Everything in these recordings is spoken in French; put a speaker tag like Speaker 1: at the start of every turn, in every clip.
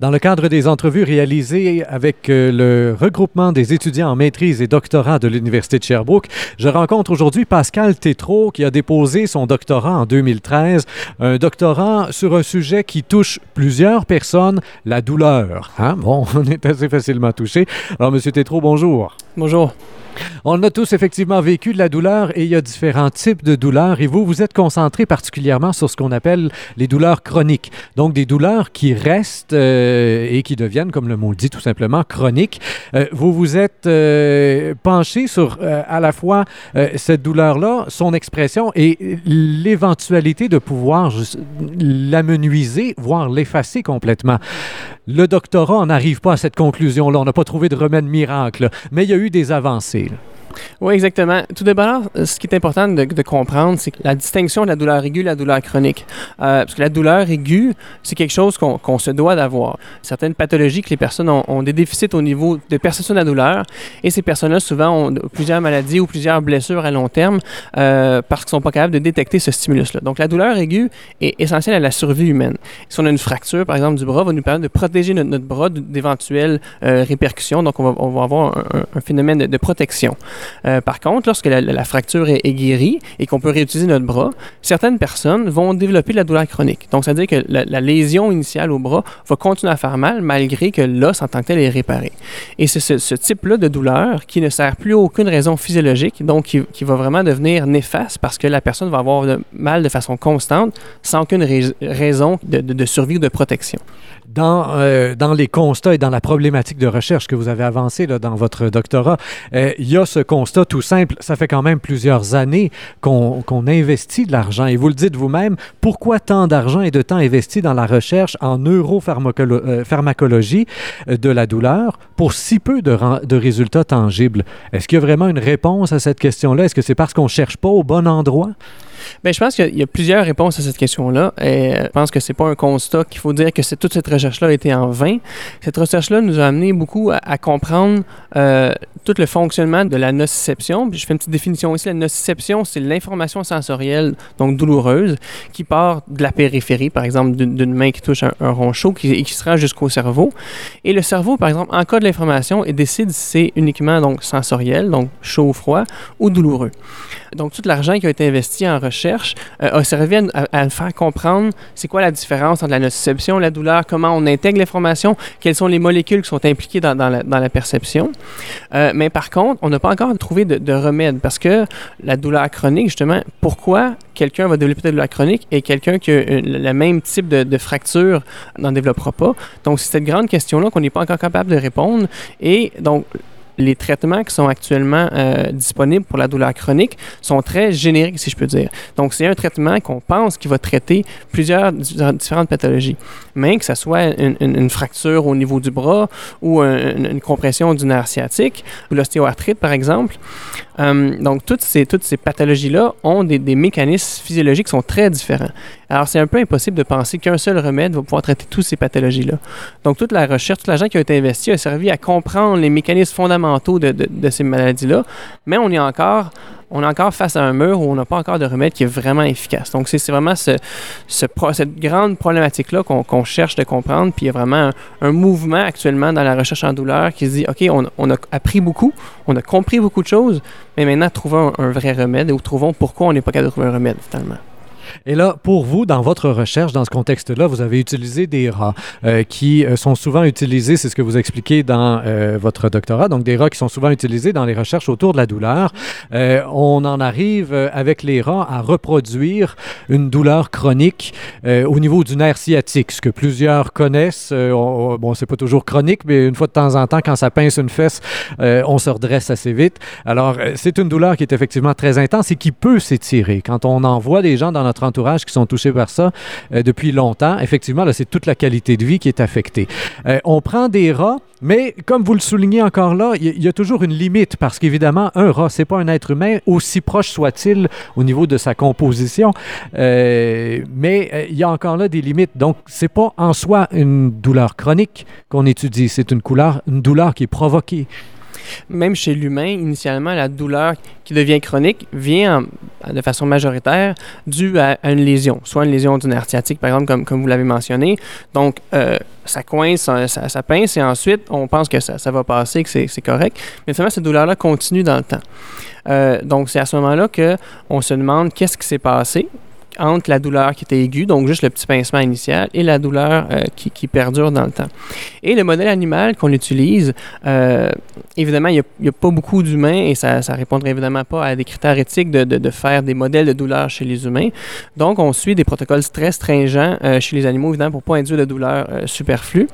Speaker 1: Dans le cadre des entrevues réalisées avec euh, le regroupement des étudiants en maîtrise et doctorat de l'Université de Sherbrooke, je rencontre aujourd'hui Pascal Tétrault qui a déposé son doctorat en 2013, un doctorat sur un sujet qui touche plusieurs personnes, la douleur. Hein? Bon, on est assez facilement touché. Alors, Monsieur Tétrault, bonjour.
Speaker 2: Bonjour.
Speaker 1: On a tous effectivement vécu de la douleur et il y a différents types de douleurs. Et vous, vous êtes concentré particulièrement sur ce qu'on appelle les douleurs chroniques. Donc des douleurs qui restent euh, et qui deviennent, comme le mot dit tout simplement, chroniques. Euh, vous vous êtes euh, penché sur à la fois cette douleur-là, son expression et l'éventualité de pouvoir l'amenuiser, voire l'effacer complètement. Le doctorat n'arrive pas à cette conclusion-là. On n'a pas trouvé de remède miracle, mais il y a eu des avancées. Là.
Speaker 2: Oui, exactement. Tout d'abord, euh, ce qui est important de, comprendre, c'est la distinction de la douleur aiguë et la douleur chronique. Euh, parce que la douleur aiguë, c'est quelque chose qu'on qu'on se doit d'avoir. Certaines pathologies que les personnes ont, des déficits au niveau de perception de la douleur, et ces personnes-là, souvent, ont plusieurs maladies ou plusieurs blessures à long terme euh, parce qu'ils ne sont pas capables de détecter ce stimulus-là. Donc, la douleur aiguë est essentielle à la survie humaine. Si on a une fracture, par exemple, du bras, va nous permettre de protéger notre, bras d'éventuelles répercussions. Donc, on va, on va avoir un, phénomène de protection. Euh, par contre, lorsque la, fracture est, guérie et qu'on peut réutiliser notre bras, certaines personnes vont développer de la douleur chronique. Donc, c'est-à-dire que la, lésion initiale au bras va continuer à faire mal malgré que l'os en tant que tel est réparé. Et c'est ce, type-là de douleur qui ne sert plus à aucune raison physiologique, donc qui, qui va vraiment devenir néfaste parce que la personne va avoir de- mal de façon constante sans aucune rais- raison de, de- de survie ou de protection.
Speaker 1: Dans, euh, dans les constats et dans la problématique de recherche que vous avez avancée là, dans votre doctorat, euh, il y a ce constat tout simple. Ça fait quand même plusieurs années qu'on qu'on investit de l'argent. Et vous le dites vous-même, pourquoi tant d'argent et de temps investi dans la recherche en neuropharmacologie euh, de la douleur pour si peu de, résultats tangibles? Est-ce qu'il y a vraiment une réponse à cette question-là? Est-ce que c'est parce qu'on ne cherche pas au bon endroit?
Speaker 2: Bien, je pense qu'il y a- plusieurs réponses à cette question-là. Et euh, je pense que c'est pas un constat qu'il faut dire que toute cette recherche-là a été en vain. Cette recherche-là nous a amené beaucoup à, comprendre euh, tout le fonctionnement de la nociception. Puis je fais une petite définition ici. La nociception, c'est l'information sensorielle, donc douloureuse, qui part de la périphérie, par exemple d'une main qui touche un, rond chaud, qui, et qui se rend jusqu'au cerveau. Et le cerveau, par exemple, en cas de l'information, il décide si c'est uniquement donc sensoriel, donc chaud froid, ou douloureux. Donc, tout l'argent qui a été investi en recherche euh, a servi à, à- faire comprendre c'est quoi la différence entre la nociception, la douleur, comment on intègre l'information, quelles sont les molécules qui sont impliquées dans, dans la, dans la perception. Euh, mais par contre, on n'a pas encore trouvé de, de remède parce que la douleur chronique, justement, pourquoi quelqu'un va développer de la douleur chronique et quelqu'un qui a le le même type de, de fracture n'en développera pas? Donc, c'est cette grande question-là qu'on n'est pas encore capable de répondre. Et donc, les traitements qui sont actuellement euh, disponibles pour la douleur chronique sont très génériques, si je peux dire. Donc, c'est un traitement qu'on pense qui va traiter plusieurs di- différentes pathologies. Mais que ce soit une, fracture au niveau du bras ou un- une, compression du nerf sciatique ou l'ostéoarthrite, par exemple. Euh, donc, toutes ces, toutes ces pathologies-là ont des mécanismes physiologiques qui sont très différents. Alors, c'est un peu impossible de penser qu'un seul remède va pouvoir traiter toutes ces pathologies-là. Donc, toute la recherche, tout l'argent qui a été investi a servi à comprendre les mécanismes fondamentaux de, ces maladies-là, mais on est encore on est encore face à un mur où on n'a pas encore de remède qui est vraiment efficace. Donc, c'est vraiment ce, ce cette grande problématique-là qu'on cherche de comprendre. Puis, il y a vraiment un, un mouvement actuellement dans la recherche en douleur qui se dit, OK, on, on a appris beaucoup, on a compris beaucoup de choses, mais maintenant, trouvons un, un vrai remède ou trouvons pourquoi on n'est pas capable de trouver un remède, finalement.
Speaker 1: Et là, pour vous, dans votre recherche, dans ce contexte-là, vous avez utilisé des rats euh, qui euh, sont souvent utilisés, c'est ce que vous expliquez dans euh, votre doctorat, donc des rats qui sont souvent utilisés dans les recherches autour de la douleur. On en arrive avec les rats à reproduire une douleur chronique au niveau du nerf sciatique, ce que plusieurs connaissent. On- bon, c'est pas toujours chronique, mais une fois de temps en temps, quand ça pince une fesse, on se redresse assez vite. Alors, c'est une douleur qui est effectivement très intense et qui peut s'étirer. Quand on en voit des gens dans notre entourage qui sont touchés par ça euh, depuis longtemps, effectivement, là, c'est toute la qualité de vie qui est affectée. Euh, on prend des rats, mais comme vous le soulignez encore là, il y, a toujours une limite parce qu'évidemment, un rat, c'est pas un être humain, aussi proche soit-il au niveau de sa composition, Euh, mais il y a encore là des limites. Donc, c'est pas en soi une douleur chronique qu'on étudie, c'est une, couleur, une douleur qui est provoquée.
Speaker 2: Même chez l'humain, initialement, la douleur qui devient chronique vient de façon majoritaire due à, une lésion, soit une lésion du nerf sciatique, par exemple, comme, comme vous l'avez mentionné. Donc, euh, ça coince, ça, ça, pince, et ensuite, on pense que ça, ça va passer, que c'est correct. Mais finalement, cette douleur-là continue dans le temps. Euh, donc, c'est à ce moment-là qu'on se demande qu'est-ce qui s'est passé entre la douleur qui était aiguë, donc juste le petit pincement initial, et la douleur euh, qui, perdure dans le temps. Et le modèle animal qu'on utilise, euh, évidemment, il n'y a, pas beaucoup d'humains et ça ne répondrait évidemment pas à des critères éthiques de, faire des modèles de douleur chez les humains. Donc, on suit des protocoles très stringents euh, chez les animaux, évidemment, pour ne pas induire de douleur superflue.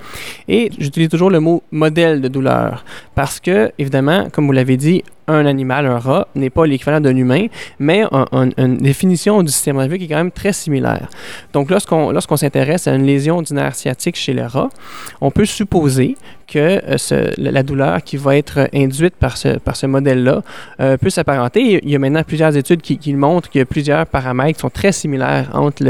Speaker 2: Et j'utilise toujours le mot modèle de douleur parce que, évidemment, comme vous l'avez dit, un animal, un rat, n'est pas l'équivalent d'un humain, mais une définition du système nerveux qui est quand même très similaire. Donc, lorsqu'on s'intéresse à une lésion du nerf sciatique chez le rat, on peut supposer que euh, la douleur qui va être induite par ce, par ce modèle-là euh, peut s'apparenter. Il y a maintenant plusieurs études qui, montrent qu'il y a plusieurs paramètres qui sont très similaires entre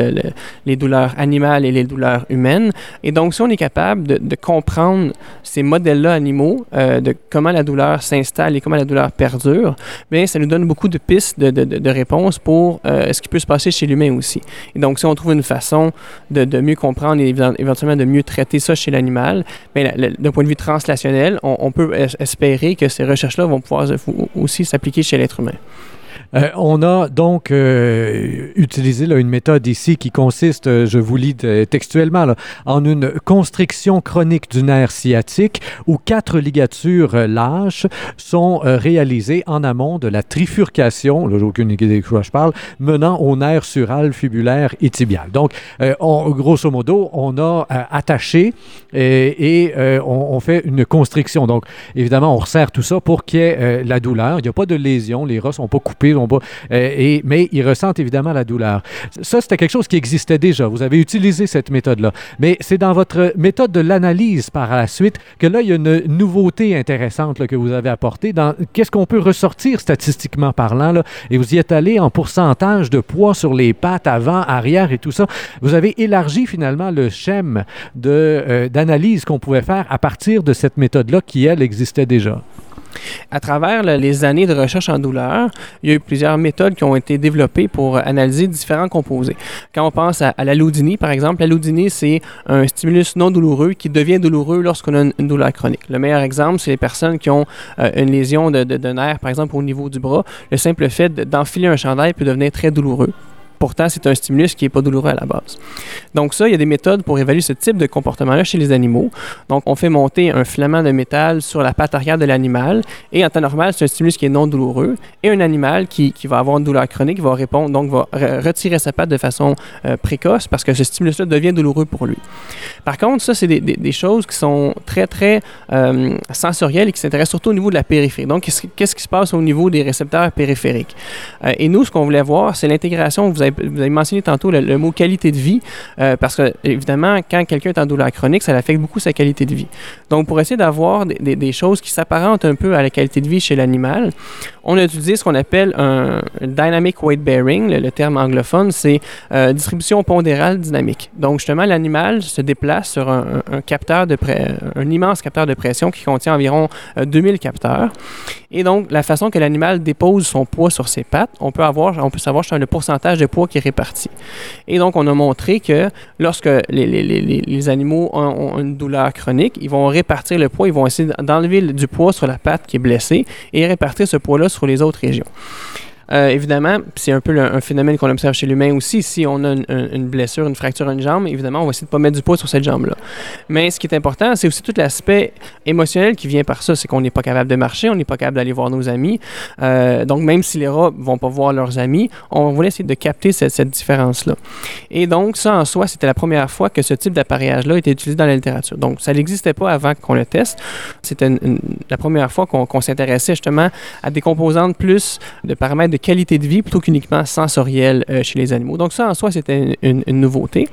Speaker 2: les douleurs animales et les douleurs humaines. Et donc, si on est capable de, comprendre ces modèles-là animaux, euh, de comment la douleur s'installe et comment la douleur perdure, bien, ça nous donne beaucoup de pistes de, de, de réponses pour ce qui peut se passer chez l'humain aussi. Et donc, si on trouve une façon de, mieux comprendre et éventuellement de mieux traiter ça chez l'animal, bien, d'un point de vue translationnel, on, on peut espérer que ces recherches-là vont pouvoir aussi s'appliquer chez l'être humain.
Speaker 1: Euh, on a donc euh, utilisé une méthode ici qui consiste, euh, je vous lis textuellement, en une constriction chronique du nerf sciatique où quatre ligatures lâches sont réalisées en amont de la trifurcation, là j'ai aucune idée de quoi je parle, menant au nerf sural, fibulaire et tibial. Donc, on, grosso modo, on a attaché et, on, fait une constriction. Donc, évidemment, on resserre tout ça pour qu'il y ait la douleur. Il n'y a pas de lésion, les rats sont pas coupés, Euh, et, mais ils ressentent évidemment la douleur. Ça, c'était quelque chose qui existait déjà. Vous avez utilisé cette méthode-là. Mais c'est dans votre méthode de l'analyse par la suite que là, il y a une nouveauté intéressante que vous avez apportée. Qu'est-ce qu'on peut ressortir statistiquement parlant et vous y êtes allé en pourcentage de poids sur les pattes avant, arrière et tout ça. Vous avez élargi finalement le schème euh, d'analyse qu'on pouvait faire à partir de cette méthode-là qui, elle, existait déjà.
Speaker 2: À travers les années de recherche en douleur, il y a eu plusieurs méthodes qui ont été développées pour analyser différents composés. Quand on pense à, à par exemple, l'allodynie, c'est un stimulus non douloureux qui devient douloureux lorsqu'on a une, douleur chronique. Le meilleur exemple, c'est les personnes qui ont euh, une lésion de, de, de nerf, par exemple, au niveau du bras. Le simple fait d'enfiler un chandail peut devenir très douloureux. Pourtant, c'est un stimulus qui n'est pas douloureux à la base. Donc ça, il y a des méthodes pour évaluer ce type de comportement-là chez les animaux. Donc on fait monter un filament de métal sur la patte arrière de l'animal et en temps normal, c'est un stimulus qui est non douloureux et un animal qui, qui va avoir une douleur chronique va répondre, donc va retirer sa patte de façon euh, précoce parce que ce stimulus-là devient douloureux pour lui. Par contre, ça, c'est des, des, choses qui sont très, très euh, sensorielles et qui s'intéressent surtout au niveau de la périphérie. Donc, qu'est-ce qui se passe au niveau des récepteurs périphériques? Euh, et nous, ce qu'on voulait voir, c'est l'intégration, vous vous avez mentionné tantôt le, mot qualité de vie, euh, parce que, évidemment, quand quelqu'un est en douleur chronique, ça affecte beaucoup sa qualité de vie. Donc, pour essayer d'avoir des, choses qui s'apparentent un peu à la qualité de vie chez l'animal, on a utilisé ce qu'on appelle un dynamic weight bearing. Le, terme anglophone, c'est euh, distribution pondérale dynamique. Donc, justement, l'animal se déplace sur un, capteur de un immense capteur de pression qui contient environ 2000 euh, capteurs. Et donc, la façon que l'animal dépose son poids sur ses pattes, on peut avoir, on peut savoir le pourcentage de qui est réparti. Et donc, on a montré que lorsque les, animaux ont, une douleur chronique, ils vont répartir le poids, ils vont essayer d'enlever du poids sur la patte qui est blessée et répartir ce poids-là sur les autres régions. Euh, évidemment, c'est un peu un phénomène qu'on observe chez l'humain aussi. Si on a une, blessure, une fracture à une jambe, évidemment, on va essayer de ne pas mettre du poids sur cette jambe-là. Mais ce qui est important, c'est aussi tout l'aspect émotionnel qui vient par ça. C'est qu'on n'est pas capable de marcher, on n'est pas capable d'aller voir nos amis. Euh, donc, même si les rats vont pas voir leurs amis, on voulait essayer de capter cette, différence-là. Et donc, ça en soi, c'était la première fois que ce type d'appareillage-là était utilisé dans la littérature. Donc, ça n'existait pas avant qu'on le teste. C'était la première fois qu'on s'intéressait justement à des composantes plus de paramètres de qualité de vie plutôt qu'uniquement sensorielle euh, chez les animaux. Donc ça, en soi, c'était une, nouveauté.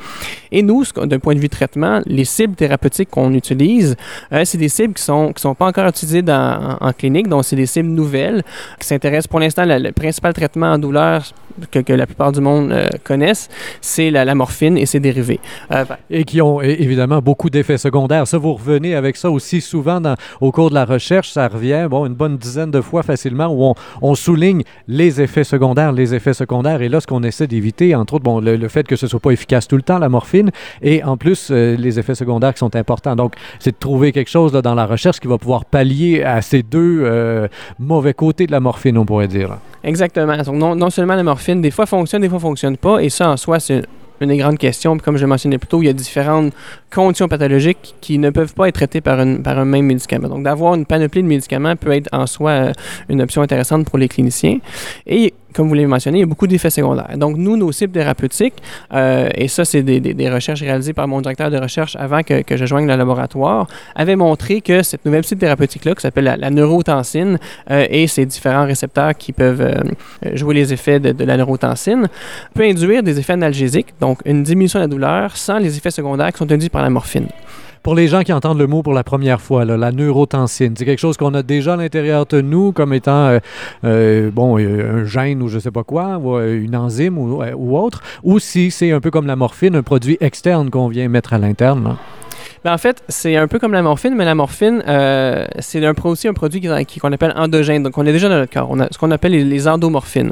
Speaker 2: Et nous, d'un point de vue traitement, les cibles thérapeutiques qu'on utilise, euh, c'est des cibles qui sont qui sont pas encore utilisées dans, en, clinique, donc c'est des cibles nouvelles qui s'intéressent pour l'instant, le, principal traitement en douleur que, que la plupart du monde euh, connaissent, c'est la, la, morphine et ses dérivés.
Speaker 1: Euh, et qui ont évidemment beaucoup d'effets secondaires. Ça, vous revenez avec ça aussi souvent dans, au cours de la recherche, ça revient, bon, une bonne dizaine de fois facilement, où on, on souligne les effets secondaires, les effets secondaires, et là, ce qu'on essaie d'éviter, entre autres, bon, le, le, fait que ce soit pas efficace tout le temps, la morphine, et en plus, euh, les effets secondaires qui sont importants. Donc, c'est de trouver quelque chose là, dans la recherche qui va pouvoir pallier à ces deux euh, mauvais côtés de la morphine, on pourrait dire.
Speaker 2: Exactement. Donc, non, non, seulement la morphine, des fois fonctionne, des fois fonctionne pas, et ça, en soi, c'est une des grandes questions. Puis comme je mentionnais plus tôt, il y a différentes conditions pathologiques qui ne peuvent pas être traitées par, une, par un même médicament. Donc, d'avoir une panoplie de médicaments peut être en soi euh, une option intéressante pour les cliniciens. Comme vous l'avez mentionné, il y a beaucoup d'effets secondaires. Donc, nous, nos cibles thérapeutiques, euh, et ça, c'est des, recherches réalisées par mon directeur de recherche avant que, je joigne le laboratoire, avaient montré que cette nouvelle cible thérapeutique-là, qui s'appelle la, neurotensine, euh, et ces différents récepteurs qui peuvent euh, jouer les effets de, la neurotensine, peut induire des effets analgésiques, donc une diminution de la douleur, sans les effets secondaires qui sont induits par la morphine.
Speaker 1: Pour les gens qui entendent le mot pour la première fois, la neurotensine, c'est quelque chose qu'on a déjà à l'intérieur de nous comme étant, euh, euh, bon, un gène ou je sais pas quoi, ou une enzyme ou, ou autre, ou si c'est un peu comme la morphine, un produit externe qu'on vient mettre à l'interne.
Speaker 2: Ben, en fait, c'est un peu comme la morphine, mais la morphine, euh, c'est un, aussi un produit qu'on appelle endogène. Donc, on est déjà dans notre corps. On a ce qu'on appelle les, endomorphines.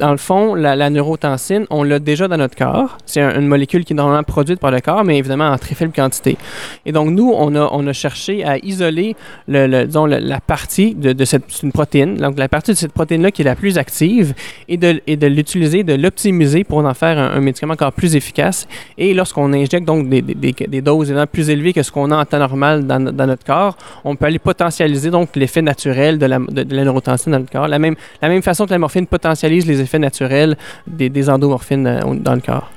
Speaker 2: Dans le fond, la, neurotensine, on l'a déjà dans notre corps. C'est un, une molécule qui est normalement produite par le corps, mais évidemment en très faible quantité. Et donc, nous, on a, on a cherché à isoler la partie de, cette une protéine, donc la partie de cette protéine-là qui est la plus active, et de, et l'utiliser, de l'optimiser pour en faire un, médicament encore plus efficace. Et lorsqu'on injecte donc des, des, des doses plus élevées que ce qu'on a en temps normal dans, notre corps, on peut aller potentialiser donc l'effet naturel de la, de, la neurotensine dans le corps. La même, la même façon que la morphine potentialise les effets naturels des, des endomorphines euh, dans le corps.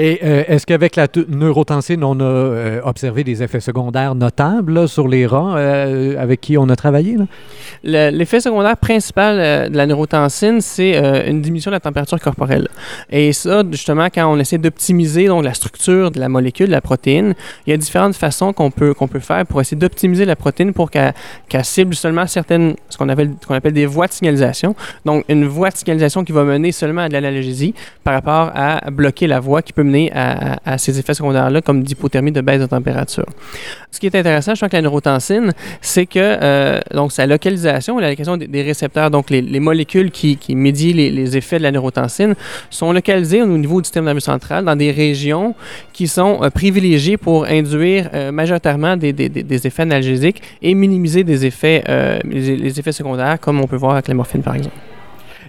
Speaker 1: Et euh, est-ce qu'avec la neurotensine, on a euh, observé des effets secondaires notables sur les rats euh, avec qui on a travaillé?
Speaker 2: L'effet secondaire principal de la neurotensine, c'est une diminution de la température corporelle. Et ça, justement, quand on essaie d'optimiser la structure de la molécule, de la protéine, il y a différentes façons qu'on peut, qu'on peut faire pour essayer d'optimiser la protéine pour qu'elle qu cible seulement certaines, ce qu'on appelle, qu appelle des voies de signalisation. Donc, une voie de signalisation qui va mener seulement à de l'analgésie par rapport à bloquer la voie qui peut à, ces effets secondaires-là, comme d'hypothermie de baisse de température. Ce qui est intéressant, je crois que la neurotensine, c'est que euh, donc sa localisation, la question des, récepteurs, donc les, les molécules qui, médient les, effets de la neurotensine, sont localisées au niveau du système nerveux central dans des régions qui sont euh, privilégiées pour induire euh, majoritairement des, effets analgésiques et minimiser des effets, les, les effets secondaires, comme on peut voir avec la morphine par exemple.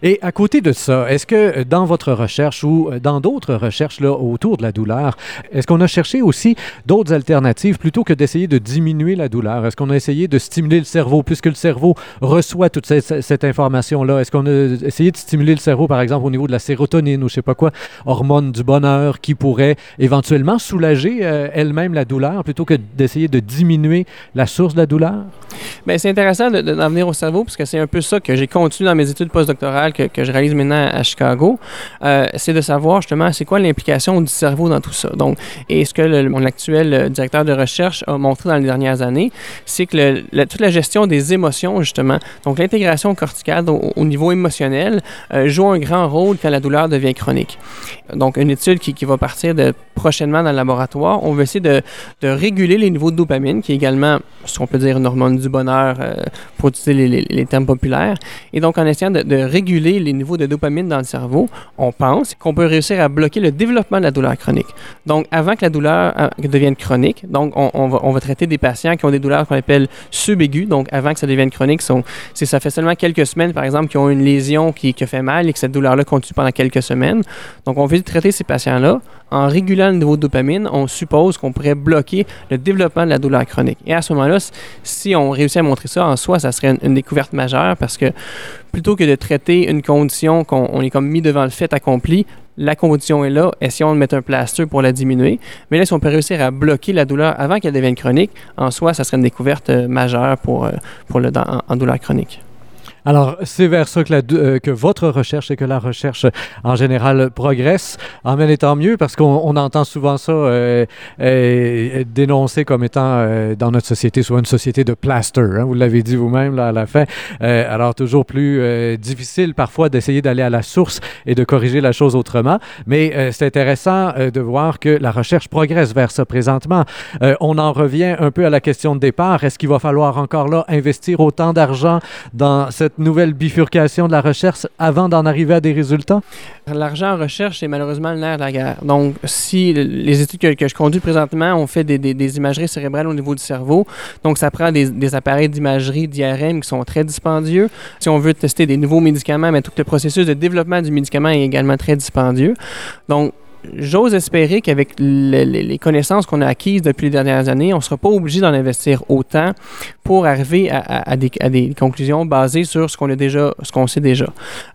Speaker 1: Et à côté de ça, est-ce que dans votre recherche ou dans d'autres recherches là, autour de la douleur, est-ce qu'on a cherché aussi d'autres alternatives plutôt que d'essayer de diminuer la douleur? Est-ce qu'on a essayé de stimuler le cerveau puisque le cerveau reçoit toute cette, information-là? Est-ce qu'on a essayé de stimuler le cerveau, par exemple, au niveau de la sérotonine ou je sais pas quoi, hormone du bonheur qui pourrait éventuellement soulager euh, elle-même la douleur plutôt que d'essayer de diminuer la source de la douleur?
Speaker 2: Bien, c'est intéressant d'en de, venir au cerveau parce que c'est un peu ça que j'ai continué dans mes études postdoctorales que, je réalise maintenant à Chicago, euh, c'est de savoir justement c'est quoi l'implication du cerveau dans tout ça. Donc, et ce que mon actuel directeur de recherche a montré dans les dernières années, c'est que toute la gestion des émotions, justement, donc l'intégration corticale au, au, niveau émotionnel, euh, joue un grand rôle quand la douleur devient chronique. Donc, une étude qui, va partir prochainement dans le laboratoire, on va essayer de, réguler les niveaux de dopamine, qui est également, ce qu'on peut dire, une hormone du bonheur, euh, pour utiliser les, termes populaires. Et donc, en essayant de réguler les niveaux de dopamine dans le cerveau, on pense qu'on peut réussir à bloquer le développement de la douleur chronique. Donc, avant que la douleur euh, devienne chronique, donc on, va, traiter des patients qui ont des douleurs qu'on appelle subaiguës, donc avant que ça devienne chronique, sont, ça fait seulement quelques semaines, par exemple, qui ont une lésion qui, fait mal et que cette douleur-là continue pendant quelques semaines. Donc, on veut traiter ces patients-là en régulant le niveau de dopamine, on suppose qu'on pourrait bloquer le développement de la douleur chronique. Et à ce moment-là, si on réussit à montrer ça en soi, ça serait une découverte majeure parce que plutôt que de traiter une condition qu'on est comme mis devant le fait accompli, la condition est là, essayons de mettre un plaster pour la diminuer. Mais là, si on peut réussir à bloquer la douleur avant qu'elle devienne chronique, en soi, ça serait une découverte majeure pour, pour le, en, en douleur chronique.
Speaker 1: Alors, c'est vers ça que, la, euh, que, votre recherche et que la recherche en général progresse. En même tant mieux parce qu'on entend souvent ça euh, euh, dénoncé comme étant euh, dans notre société soit une société de plaster. Hein, vous l'avez dit vous-même là, à la fin. Euh, alors, toujours plus difficile parfois d'essayer d'aller à la source et de corriger la chose autrement. Mais c'est intéressant de voir que la recherche progresse vers ça présentement. on en revient un peu à la question de départ. Est-ce qu'il va falloir encore là investir autant d'argent dans cette nouvelle bifurcation de la recherche avant d'en arriver à des résultats?
Speaker 2: L'argent en recherche, c'est malheureusement le nerf de la guerre. Donc, si les études que, je conduis présentement, on fait des, des, des, imageries cérébrales au niveau du cerveau. Donc, ça prend des, des appareils d'imagerie d'IRM qui sont très dispendieux. Si on veut tester des nouveaux médicaments, mais tout le processus de développement du médicament est également très dispendieux. Donc, j'ose espérer qu'avec le, le, les connaissances qu'on a acquises depuis les dernières années, on ne sera pas obligé d'en investir autant pour arriver à, des, conclusions basées sur ce qu'on a déjà, ce qu'on sait déjà.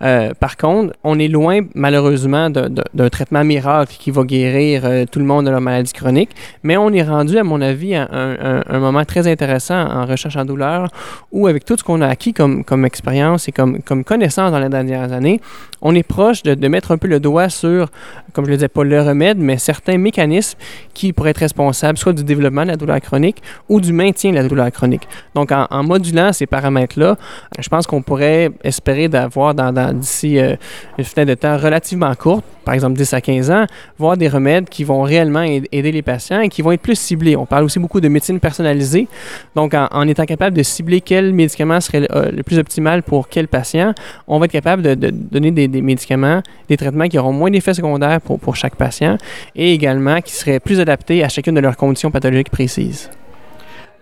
Speaker 2: Euh, par contre, on est loin, malheureusement, d'un traitement miracle qui va guérir euh, tout le monde de la maladie chronique, mais on est rendu, à mon avis, à un, moment très intéressant en recherche en douleur, où avec tout ce qu'on a acquis comme, comme expérience et comme, comme connaissance dans les dernières années, on est proche de, de mettre un peu le doigt sur, comme je le disais, pas le remède, mais certains mécanismes qui pourraient être responsables soit du développement de la douleur chronique ou du maintien de la douleur chronique. Donc, en, modulant ces paramètres-là, je pense qu'on pourrait espérer d'avoir d'ici euh, une fenêtre de temps relativement courte, par exemple 10 à 15 ans, voir des remèdes qui vont réellement aider les patients et qui vont être plus ciblés. On parle aussi beaucoup de médecine personnalisée. Donc, en, étant capable de cibler quel médicament serait le, euh, le, plus optimal pour quel patient, on va être capable de, donner des, des, médicaments, des traitements qui auront moins d'effets secondaires pour, pour chaque patient et également qui seraient plus adaptés à chacune de leurs conditions pathologiques précises.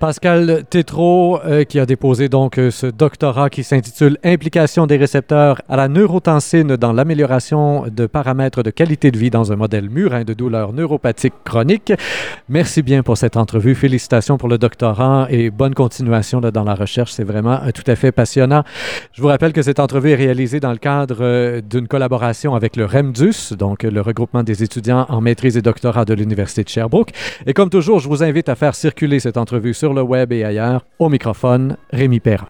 Speaker 1: Pascal Tétrault, euh, qui a déposé donc euh, ce doctorat qui s'intitule Implication des récepteurs à la neurotensine dans l'amélioration de paramètres de qualité de vie dans un modèle murin de douleur neuropathique chronique. Merci bien pour cette entrevue. Félicitations pour le doctorat et bonne continuation dans la recherche. C'est vraiment euh, tout à fait passionnant. Je vous rappelle que cette entrevue est réalisée dans le cadre d'une collaboration avec le REMDUS, donc le regroupement des étudiants en maîtrise et doctorat de l'Université de Sherbrooke. Et comme toujours, je vous invite à faire circuler cette entrevue le web et ailleurs. Au microphone, Rémi Perra.